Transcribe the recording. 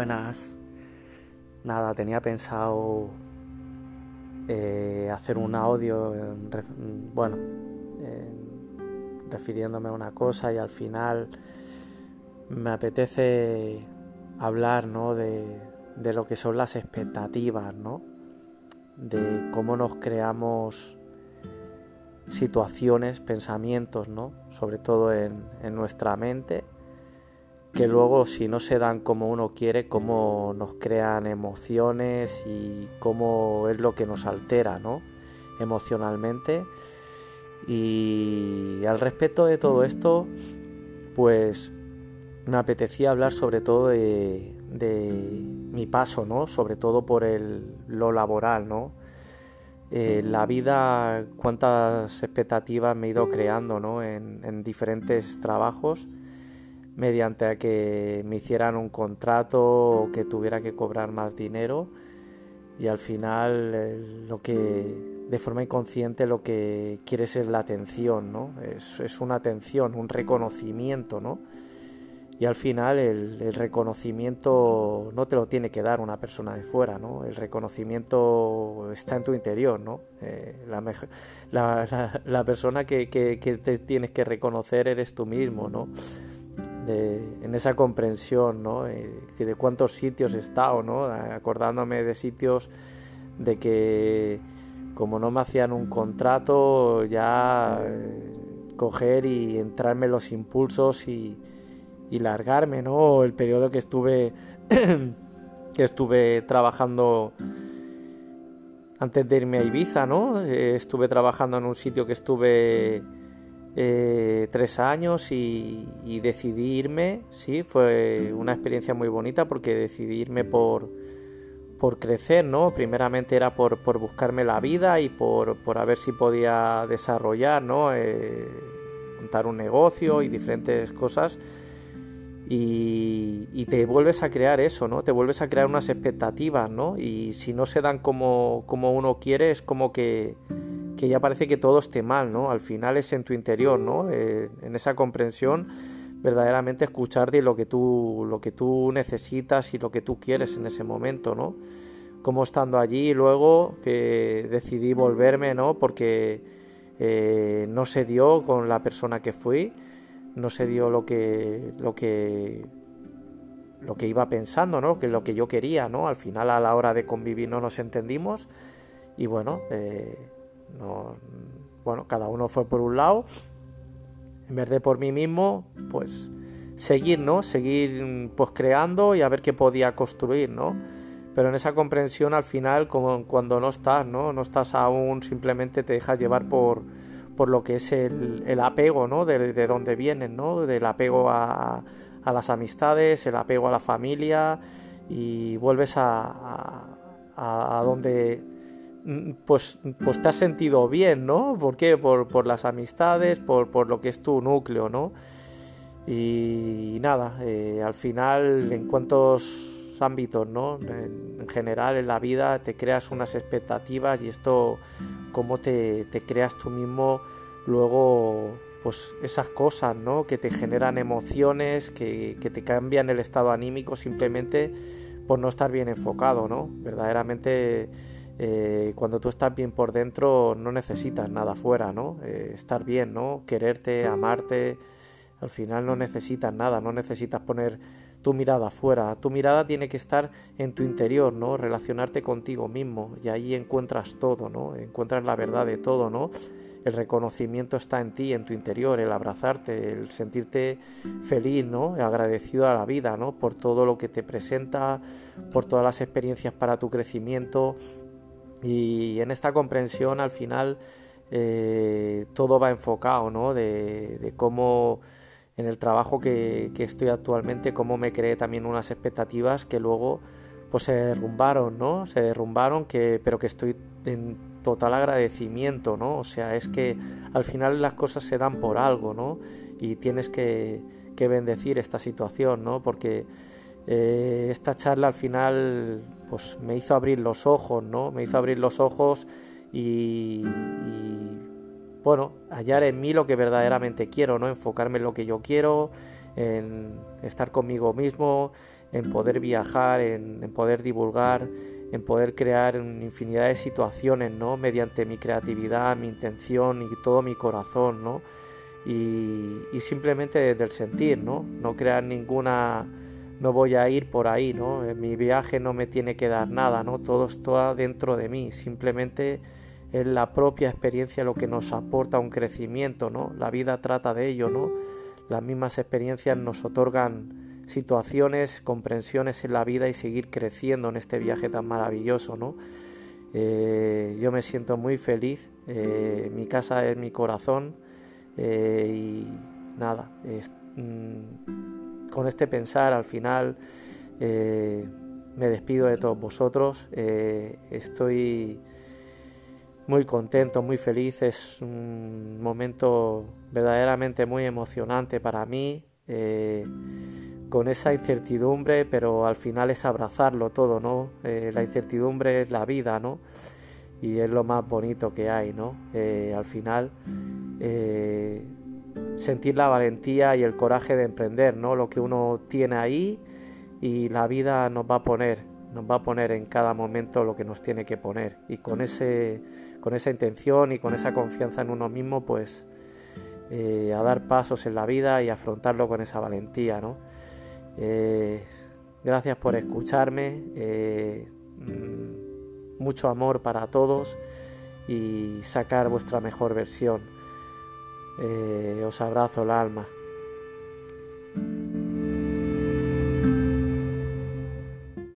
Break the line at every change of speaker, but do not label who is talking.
buenas. Nada, tenía pensado eh, hacer un audio, bueno, refiriéndome a una cosa y al final me apetece hablar, ¿no? De, de lo que son las expectativas, ¿no? De cómo nos creamos situaciones, pensamientos, ¿no? Sobre todo en, en nuestra mente que luego si no se dan como uno quiere, cómo nos crean emociones y cómo es lo que nos altera, ¿no? Emocionalmente. Y al respecto de todo esto, pues me apetecía hablar sobre todo de, mi paso, ¿no? Sobre todo por el, lo laboral, ¿no? Eh, la vida, cuántas expectativas me he ido creando, ¿no? En diferentes trabajos mediante a que me hicieran un contrato o que tuviera que cobrar más dinero y al final lo que de forma inconsciente lo que quieres es la atención, ¿no? Es, una atención, un reconocimiento, ¿no? Y al final el, reconocimiento no te lo tiene que dar una persona de fuera, ¿no? El reconocimiento está en tu interior, ¿no? Eh, la, persona que, que, que, te tienes que reconocer eres tú mismo, ¿no? En esa comprensión, ¿no? Eh, de cuántos sitios he estado, ¿no? Acordándome de sitios de que como no me hacían un contrato, ya eh, coger y entrarme los impulsos y, largarme, ¿no? El periodo que estuve que estuve trabajando antes de irme a Ibiza, ¿no? Eh, estuve trabajando en un sitio que estuve eh, tres años y, decidí irme, sí, fue una experiencia muy bonita porque decidí irme por, por crecer, ¿no? Primeramente era por, buscarme la vida y por, por, ver si podía desarrollar, ¿no? Eh, montar un negocio y diferentes cosas. Y, y, te vuelves a crear eso, ¿no? Te vuelves a crear unas expectativas, ¿no? Y si no se dan como, como uno quiere, es como que que ya parece que todo esté mal, ¿no? Al final es en tu interior, ¿no? Eh, en esa comprensión verdaderamente escucharte lo que tú lo que tú necesitas y lo que tú quieres en ese momento, ¿no? Como estando allí luego que decidí volverme, ¿no? Porque eh, no se dio con la persona que fui, no se dio lo que lo que lo que iba pensando, ¿no? Que lo que yo quería, ¿no? Al final a la hora de convivir no nos entendimos y bueno, eh, no, bueno, cada uno fue por un lado. En vez de por mí mismo, pues seguir, ¿no? Seguir pues creando y a ver qué podía construir, ¿no? Pero en esa comprensión al final, como cuando no estás, ¿no? No estás aún, simplemente te dejas llevar por, por lo que es el, apego, ¿no? De, de dónde vienes, ¿no? Del apego a, a, las amistades, el apego a la familia y vuelves a, a, a donde pues, pues te has sentido bien, ¿no? ¿Por qué? Por, las amistades, por, lo que es tu núcleo, ¿no? Y, nada, eh, al final, en cuántos ámbitos, ¿no? En, general, en la vida te creas unas expectativas y esto, cómo te, creas tú mismo luego pues esas cosas, ¿no? Que te generan emociones, que, que, te cambian el estado anímico simplemente por no estar bien enfocado, ¿no? Verdaderamente eh, cuando tú estás bien por dentro no necesitas nada fuera, ¿no? Eh, estar bien, ¿no? Quererte, amarte, al final no necesitas nada, no necesitas poner tu mirada afuera, tu mirada tiene que estar en tu interior, ¿no? Relacionarte contigo mismo y ahí encuentras todo, ¿no? Encuentras la verdad de todo, ¿no? El reconocimiento está en ti, en tu interior, el abrazarte, el sentirte feliz, ¿no? Agradecido a la vida, ¿no? Por todo lo que te presenta, por todas las experiencias para tu crecimiento, y en esta comprensión al final eh, todo va enfocado, ¿no? De, cómo en el trabajo que, estoy actualmente, cómo me creé también unas expectativas que luego pues se derrumbaron, ¿no? Se derrumbaron, que, pero que estoy en total agradecimiento, ¿no? O sea, es que al final las cosas se dan por algo, ¿no? Y tienes que, bendecir esta situación, ¿no? Porque eh, esta charla al final pues me hizo abrir los ojos, ¿no? Me hizo abrir los ojos y, bueno, hallar en mí lo que verdaderamente quiero, ¿no? Enfocarme en lo que yo quiero, en estar conmigo mismo, en poder viajar, en, poder divulgar, en poder crear infinidad de situaciones, ¿no? Mediante mi creatividad, mi intención y todo mi corazón, ¿no? Y, y simplemente desde el sentir, ¿no? No crear ninguna no voy a ir por ahí, ¿no? En mi viaje no me tiene que dar nada, ¿no? Todo está dentro de mí, simplemente es la propia experiencia lo que nos aporta un crecimiento, ¿no? La vida trata de ello, ¿no? Las mismas experiencias nos otorgan situaciones, comprensiones en la vida y seguir creciendo en este viaje tan maravilloso, ¿no? Eh, yo me siento muy feliz, eh, mi casa es mi corazón eh, y nada, es, mm, con este pensar al final eh, me despido de todos vosotros. Eh, estoy muy contento, muy feliz. Es un momento verdaderamente muy emocionante para mí. Eh, con esa incertidumbre, pero al final es abrazarlo todo, ¿no? la incertidumbre es la vida, ¿no? Y es lo más bonito que hay, ¿no? al final sentir la valentía y el coraje de emprender, ¿no? Lo que uno tiene ahí y la vida nos va a poner, nos va a poner en cada momento lo que nos tiene que poner. Y con, ese, con esa intención y con esa confianza en uno mismo, pues eh, a dar pasos en la vida y afrontarlo con esa valentía, ¿no? Eh, gracias por escucharme. Eh, mm, mucho amor para todos y sacar vuestra mejor versión. Eh, os abrazo el alma.